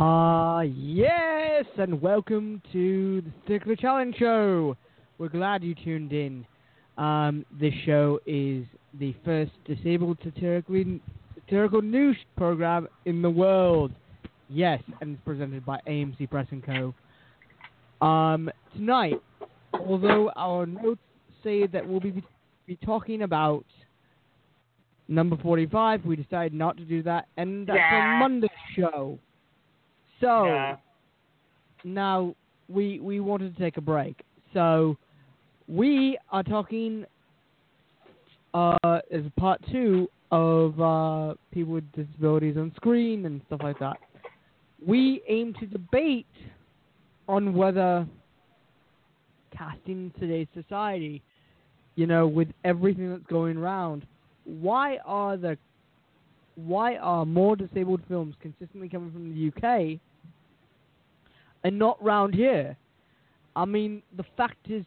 Ah, yes, and welcome to the Satirically Challenged Show. We're glad you tuned in. Um, this show is the first disabled satirical, satirical news program in the world. Yes, and it's presented by AMC Press and Co. Um, tonight, although our notes say that we'll be, be talking about number 45, we decided not to do that, and that's Yeah. a Monday show. So now we we wanted to take a break. So we are talking uh, as part two of uh, people with disabilities on screen and stuff like that. We aim to debate on whether casting today's society, you know, with everything that's going around, why are the why are more disabled films consistently coming from the UK and not round here? I mean, the fact is,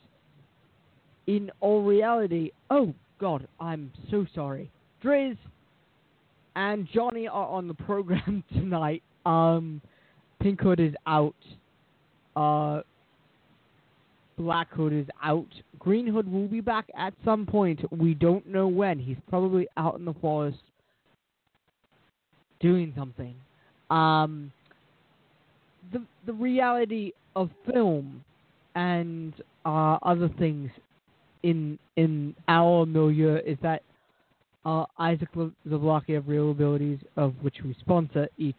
in all reality, oh God, I'm so sorry. Drizz and Johnnie are on the program tonight. Um, Pink Hood is out. Uh, Black Hood is out. Green Hood will be back at some point. We don't know when. He's probably out in the forest doing something. Um, the the reality of film and uh, other things in in our milieu is that uh, Isaac Zablocki of ReelAbilities, of which we sponsor each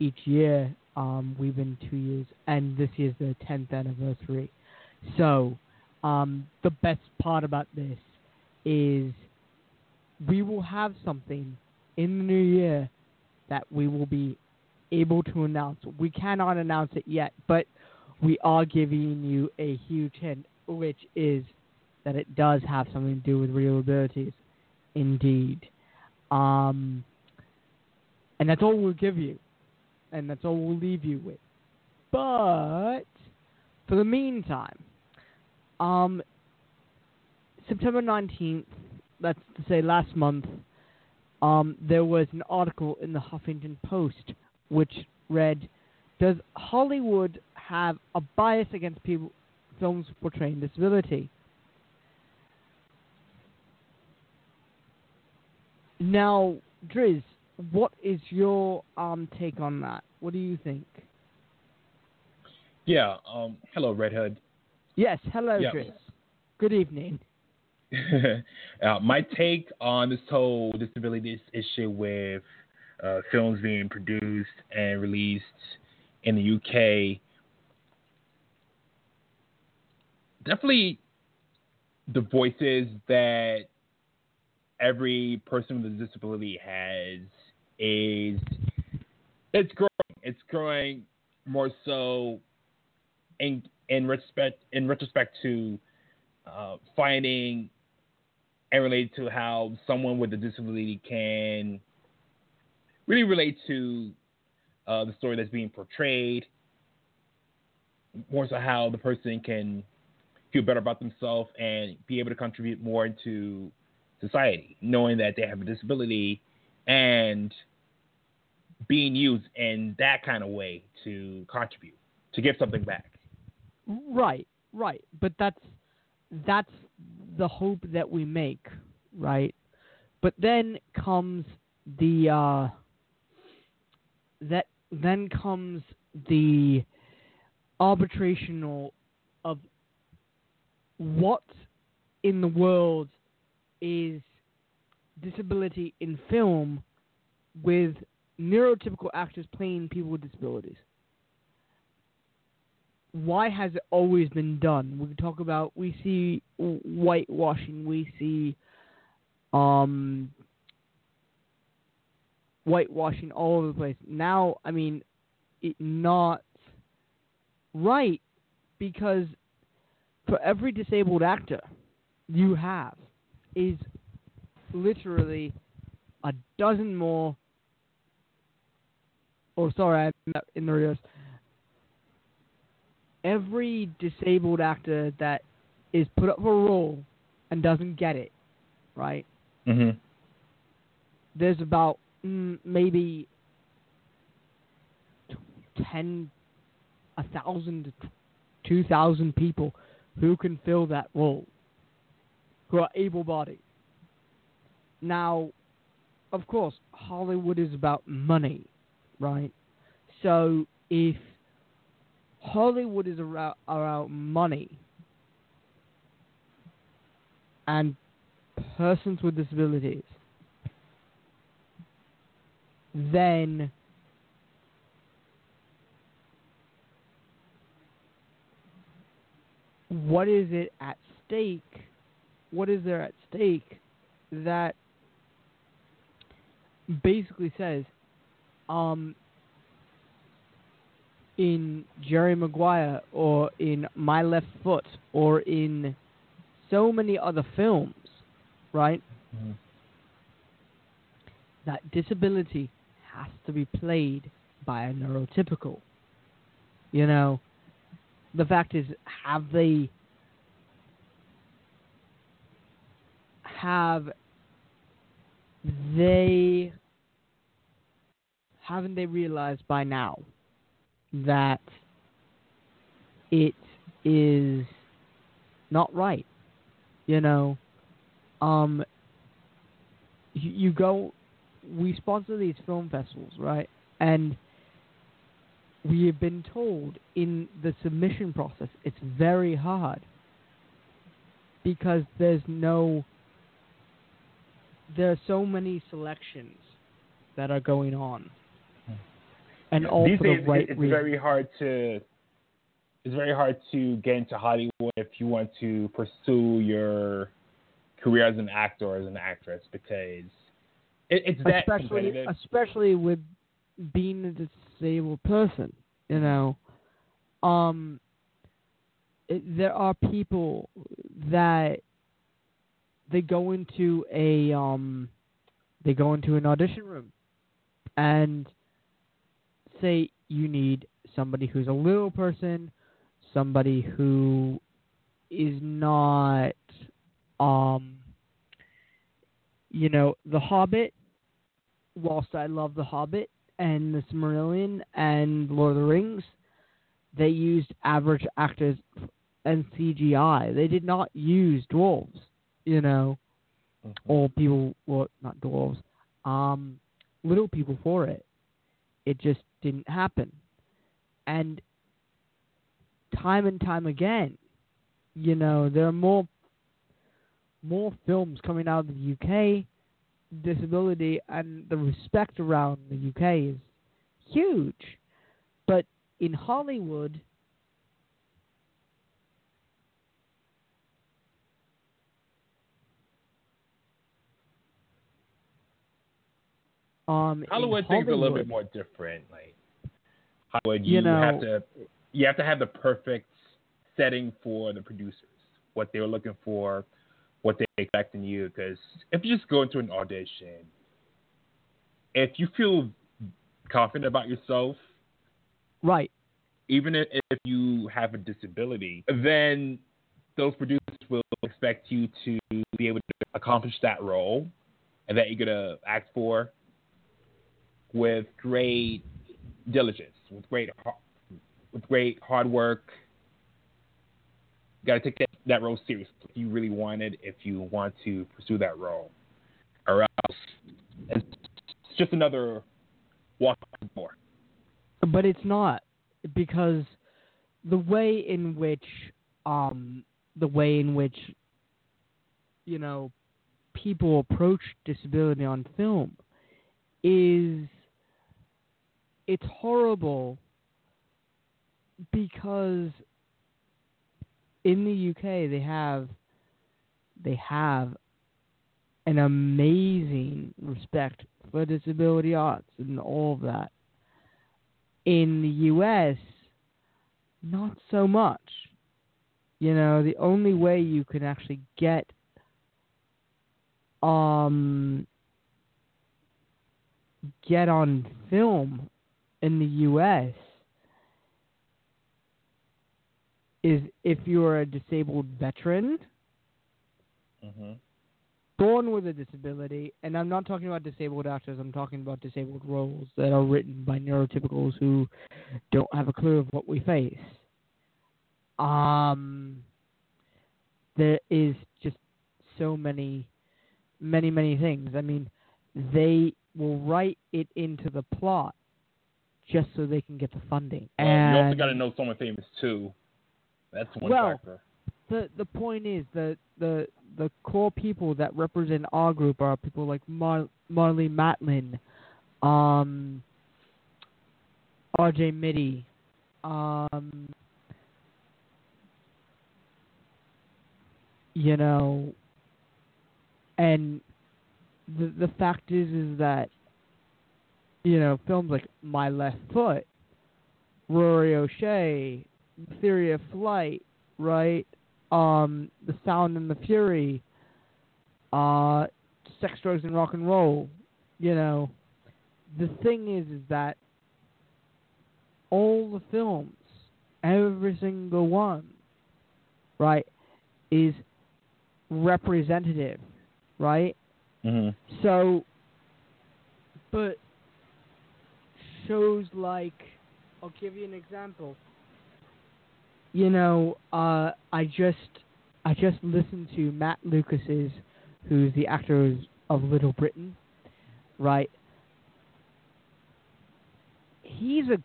each year. Um, we've been two years, and this year's the tenth anniversary. So, um, the best part about this is we will have something in the new year that we will be able to announce. We cannot announce it yet, but we are giving you a huge hint, which is that it does have something to do with ReelAbilities. Indeed. Um, and that's all we'll give you. And that's all we'll leave you with. But for the meantime, um, September 19th, that's to say last month, um, there was an article in the Huffington Post which read, "Does Hollywood have a bias against people films portraying disability?" Now, Drizz, what is your um, take on that? What do you think? Yeah. Um. Hello, Red Hood. Yes, hello, Yeah. Drizz. Good evening. uh, my take on this whole disability issue with uh, films being produced and released in the UK. Definitely, the voices that every person with a disability has is it's growing. It's growing more so in in respect in retrospect to uh, finding and related to how someone with a disability can really relate to uh, the story that's being portrayed. More so, how the person can feel better about themselves and be able to contribute more into society, knowing that they have a disability and being used in that kind of way to contribute, to give something back. Right, right. But that's that's the hope that we make, right? But then comes the uh that then comes the arbitrational of what in the world is disability in film with neurotypical actors playing people with disabilities? Why has it always been done? We talk about we see whitewashing, we see um, whitewashing all over the place. Now, I mean, it not right because for every disabled actor you have is literally a dozen more. Oh, sorry, I'm in the reverse. Every disabled actor that is put up for a role and doesn't get it, right? Mm-hmm. There's about Mm, maybe ten, a thousand, two thousand people who can fill that role, who are able-bodied. Now, of course, Hollywood is about money, right? So if Hollywood is around money and persons with disabilities, then what is it at stake? What is there at stake that basically says, um, in Jerry Maguire or in My Left Foot or in so many other films, right? Mm-hmm. That disability has to be played by a neurotypical. You know, the fact is, have they have they haven't they realized by now that it is not right? You know, um, you, you go, we sponsor these film festivals, right? And we have been told in the submission process it's very hard because there's no there are so many selections that are going on. Hmm. And all These for days, the right it's very hard to it's very hard to get into Hollywood if you want to pursue your career as an actor or as an actress because it, it's that especially especially with being a disabled person you know? Um it, there are people that they go into a um they go into an audition room and say you need somebody who's a little person somebody who is not um you know the hobbit whilst i love the hobbit and the Silmarillion and Lord of the Rings, they used average actors and CGI. They did not use dwarves, you know, Mhm. or people, well, not dwarves, um, little people for it. It just didn't happen. And time and time again, you know, there are more more films coming out of the UK disability and the respect around the UK is huge. But in Hollywood, um, in Hollywood things a little bit more different. Like Hollywood, You you, know- have to you have to have the perfect setting for the producers, what they're looking for, what they expect in you. Because if you just go into an audition, if you feel confident about yourself, Right. even if, if you have a disability, then those producers will expect you to be able to accomplish that role and that you're gonna act for with great diligence, with great with great hard work. You gotta take that, that role seriously if you really wanted, if you want to pursue that role, or else it's just another walk door. But it's not because the way in which um the way in which you know people approach disability on film is it's horrible because in the UK they have they have an amazing respect for disability arts and all of that. In the US, not so much. You know, the only way you can actually get um get on film in the US is if you're a disabled veteran Mm-hmm. born with a disability, and I'm not talking about disabled actors, I'm talking about disabled roles that are written by neurotypicals who don't have a clue of what we face. Um, there is just so many, many, many things. I mean, they will write it into the plot just so they can get the funding. Well, you and also got to know someone famous too. That's one Well, factor. the the point is that the the core people that represent our group are people like Mar- Marlee Matlin, um, R.J. Mitte, um, you know, and the the fact is is that you know films like My Left Foot, Rory O'Shea, Theory of Flight, right? Um, The Sound and the Fury, uh, Sex, Drugs, and Rock and Roll. You know, the thing is, is that all the films, every single one, right, is representative, right? Mm-hmm. So, but shows like, I'll give you an example. You know, uh, I just I just listened to Matt Lucas's, who's the actor of Little Britain, right? He's a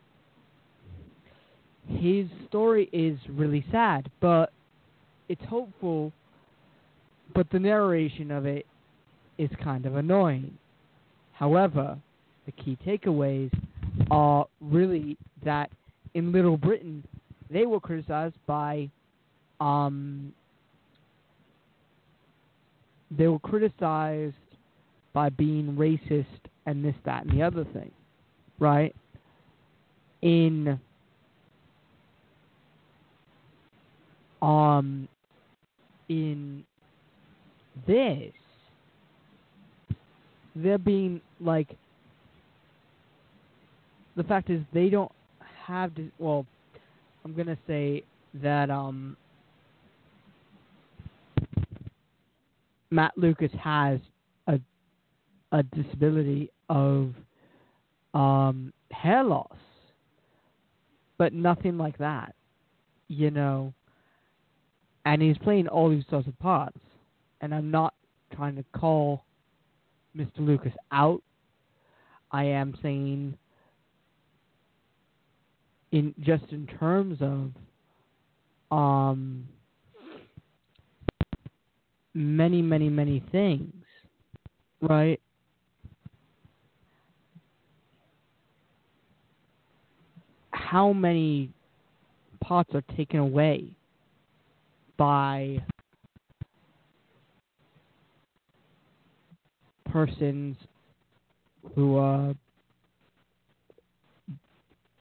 his story is really sad, but it's hopeful. But the narration of it is kind of annoying. However, the key takeaways are really that in Little Britain, they were criticized by, um, they were criticized by being racist and this, that, and the other thing, right? In um, in this, they're being like the fact is they don't have to well i'm to say that um matt lucas has a a disability of um hair loss but nothing like that you know and he's playing all these sorts of parts and i'm not trying to call Mr. Lucas out. I am saying in just in terms of um many many many things right? How many pots are taken away by persons who are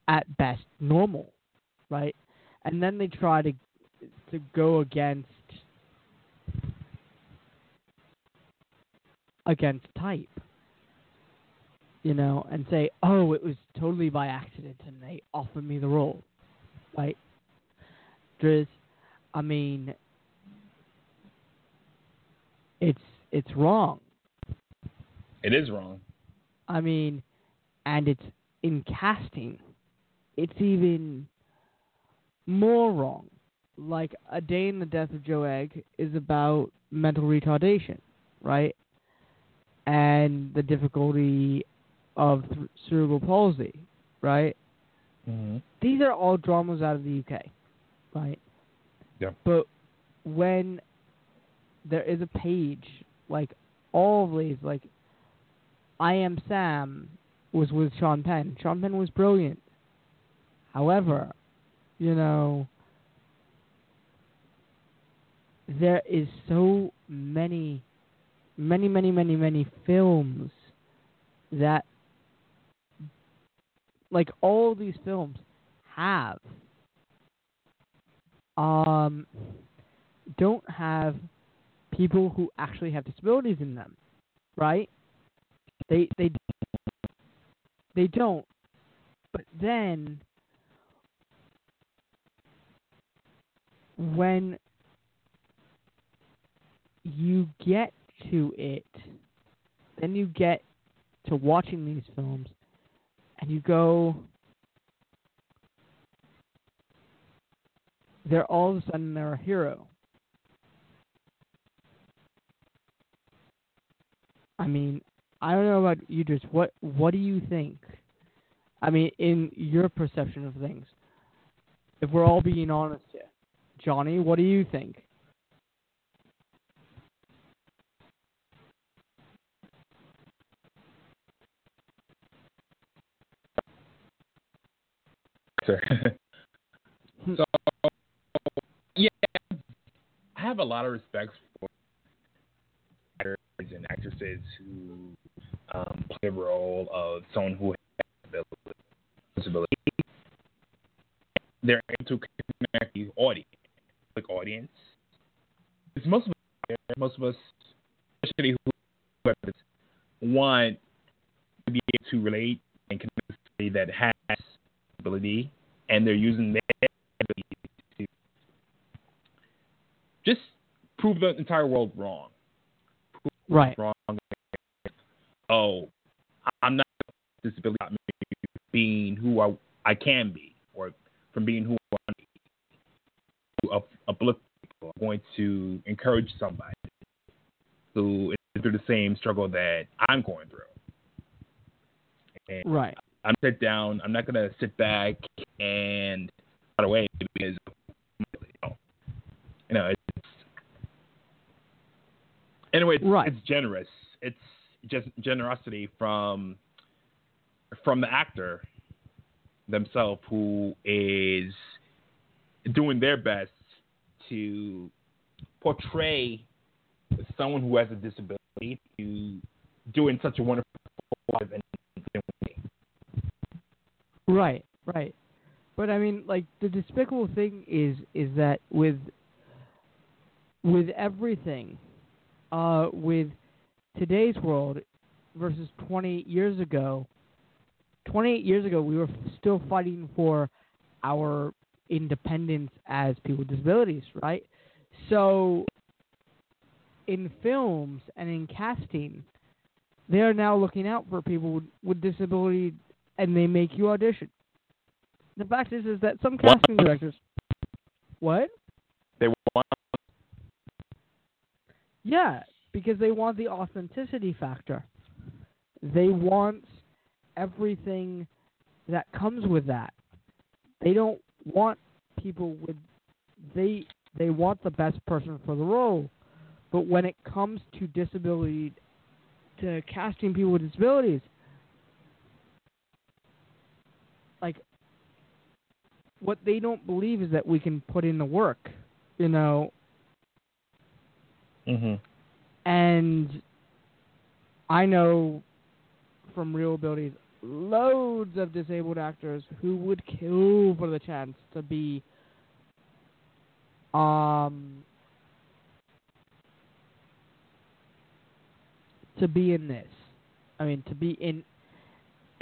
at best normal, right? And then they try to to go against against type, you know, and say, "Oh, it was totally by accident, and they offered me the role," right? There's, I mean, it's it's wrong. It is wrong. I mean, and it's in casting, it's even more wrong. Like A Day in the Death of Joe Egg is about mental retardation, right? And the difficulty of th- cerebral palsy, right? Mm-hmm. These are all dramas out of the UK, right? Yeah. But when there is a page like all of these like I Am Sam was with Sean Penn. Sean Penn was brilliant. However, you know, there is so many, many, many, many, many films that, like all these films, have um don't have people who actually have disabilities in them, right? They they they don't. But then when you get to it, then you get to watching these films and you go they're all of a sudden they're a hero. I mean, I don't know about you, just what what do you think? I mean, in your perception of things, if we're all being honest here, Johnnie, what do you think? Sir. so, yeah, I have a lot of respect for actors and actresses who um, play the role of someone who has disability. They're able to connect the audience, audience. Because most of us, most of us, especially who want to be able to relate and connect with somebody that has ability, and they're using their ability to just prove the entire world wrong. Prove Right. Wrong. Oh, I'm not disability being who I I can be, or from being who I want to be. To up- uplift people, I'm going to encourage somebody who is through the same struggle that I'm going through. And Right. I'm sit down. I'm not gonna sit back and run away because you know, you know it's anyway. It's, Right. it's generous. It's just generosity from from the actor themselves who is doing their best to portray someone who has a disability to do in such a wonderful way Right, right. But I mean, like the despicable thing is is that with with everything, uh, with today's world versus 20 years ago. 28 years ago, we were still fighting for our independence as people with disabilities, right? So, in films and in casting, they are now looking out for people with, with disability and they make you audition. The fact is, is that some casting directors. What? they want Yeah, because they want the authenticity factor. They want everything that comes with that. They don't want people with they they want the best person for the role. But when it comes to disability to casting people with disabilities, like what they don't believe is that we can put in the work, you know, Mm-hmm. and I know from ReelAbilities loads of disabled actors who would kill for the chance to be um to be in this. I mean to be in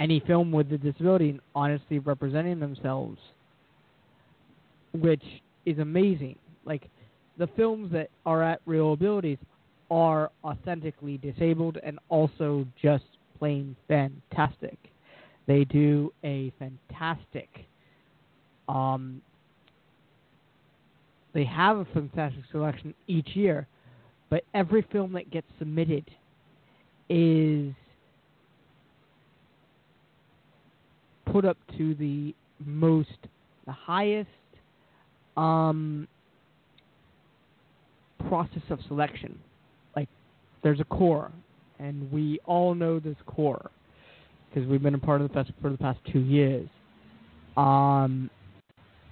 any film with a disability and honestly representing themselves which is amazing. Like the films that are at ReelAbilities are authentically disabled and also just plain fantastic. They do a fantastic um they have a fantastic selection each year, but every film that gets submitted is put up to the most the highest um process of selection. Like there's a core, and we all know this core because we've been a part of the festival for the past two years. Um,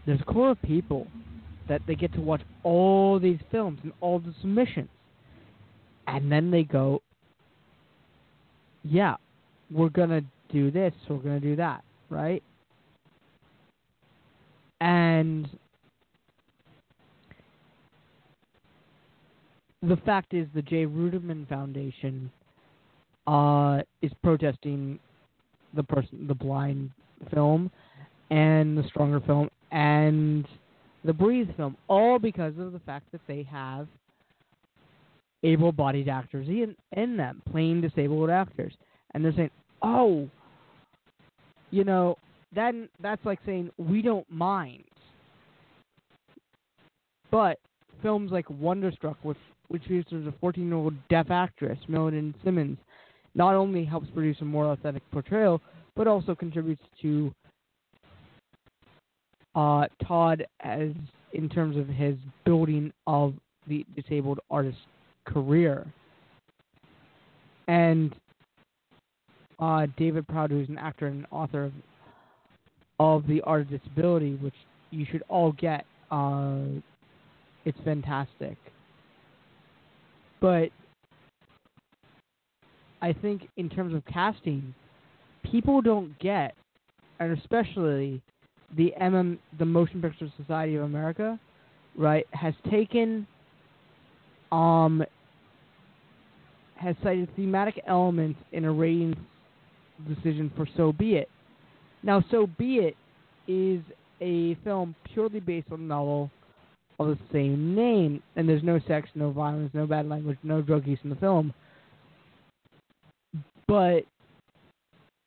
there's a core of people that they get to watch all these films and all the submissions, and then they go, "Yeah, we're gonna do this, we're gonna do that, right?" And the fact is, the Jay Ruderman Foundation uh, is protesting the person, the blind film, and the stronger film, and the breathe film, all because of the fact that they have able-bodied actors in in them, plain disabled actors, and they're saying, "Oh, you know, then that's like saying we don't mind." But films like Wonderstruck, which which features a 14-year-old deaf actress, Millicent Simmonds, not only helps produce a more authentic portrayal, but also contributes to uh, Todd as in terms of his building of the disabled artist's career. And uh, David Proud, who's an actor and author of, of The Art of Disability, which you should all get. Uh, it's fantastic. But I think in terms of casting, people don't get, and especially the MM, the Motion Picture Society of America, right, has taken, um, has cited thematic elements in a rating decision for So Be It. Now, So Be It is a film purely based on a novel of the same name, and there's no sex, no violence, no bad language, no drug use in the film. But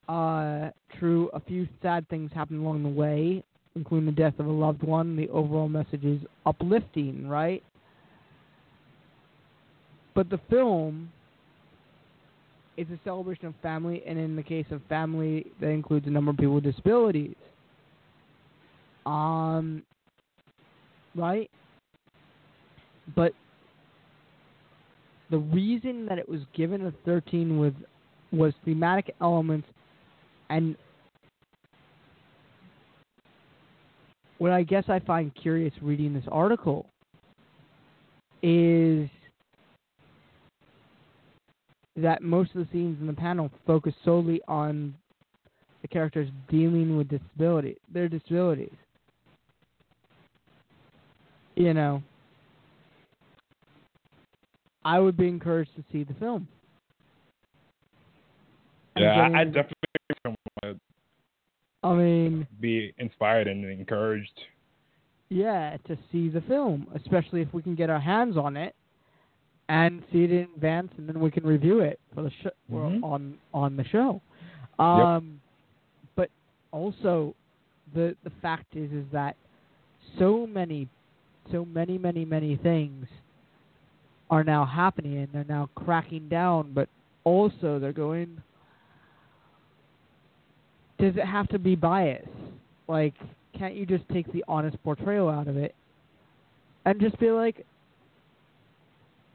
uh, true, a few sad things happen along the way, including the death of a loved one. The overall message is uplifting, right? But the film is a celebration of family, and in the case of family, that includes a number of people with disabilities. Um, right? But the reason that it was given a 13 with was thematic elements and what I guess I find curious reading this article is that most of the scenes in the panel focus solely on the characters dealing with disability, their disabilities. You know, I would be encouraged to see the film. Yeah, I, I definitely I mean, be inspired and encouraged. Yeah, to see the film, especially if we can get our hands on it and see it in advance, and then we can review it for the show Mhm. on on the show. Um, But also, the the fact is is that so many, so many, many, many things are now happening, and they're now cracking down. But also, they're going. Does it have to be biased? Like, can't you just take the honest portrayal out of it and just be like,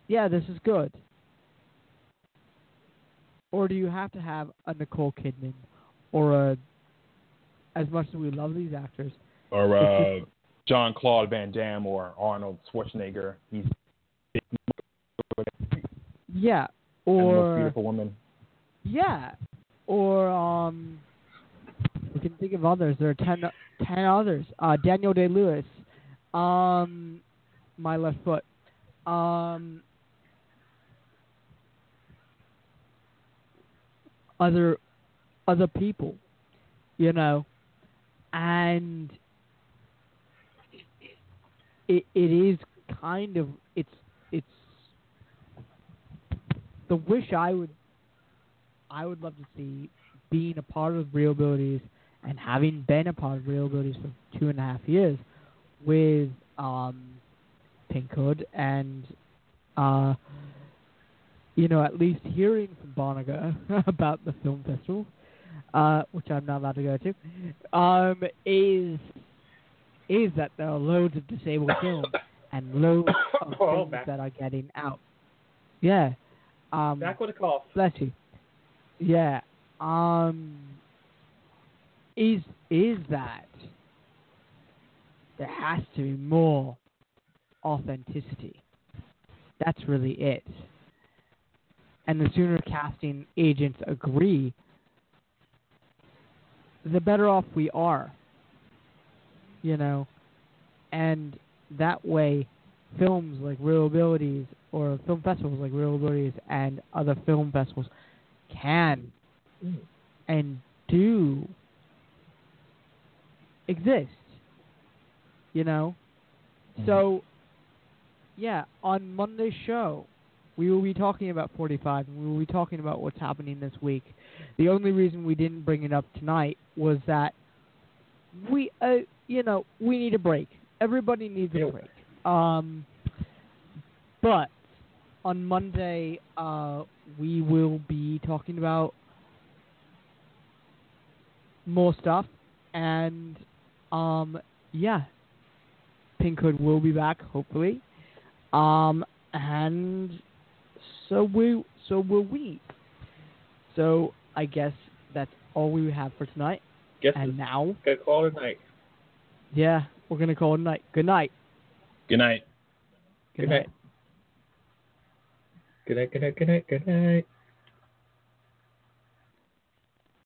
yeah, this is good? Or do you have to have a Nicole Kidman or a, as much as we love these actors, Or uh, Jean-Claude Van Damme or Arnold Schwarzenegger. He's yeah, and the most or beautiful woman. yeah, or um, think of others. There are ten, ten others. Uh, Daniel Day Lewis, um, my left foot, um, other other people, you know, and it it is kind of it's it's the wish I would I would love to see being a part of ReelAbilities and having been a part of ReelAbilities for two and a half years with um, Pink Hood and uh, you know at least hearing from Barnaga about the film festival, uh, which I'm not allowed to go to, um, is is that there are loads of disabled films and loads of Oh, man. that are getting out. Yeah. Um, Back with a cough. bless you. Yeah. Um. Is is that there has to be more authenticity. That's really it. And the sooner casting agents agree, the better off we are. You know, and that way, films like ReelAbilities or film festivals like ReelAbilities and other film festivals can Mm. and do exist. You know? Mhm. So, yeah, on Monday's show, we will be talking about 45 and we will be talking about what's happening this week. The only reason we didn't bring it up tonight was that we, uh, you know, we need a break. Everybody needs a break. Um, but on Monday, uh, we will be talking about more stuff, and um, yeah, Pink Hood will be back hopefully, um, and so we so will we. So I guess that's all we have for tonight. Guess And now, gonna call it a night. yeah, we're gonna call it a night. Good night. Good night. Good, Good night. night. Good night. Good night. Good night. Good night.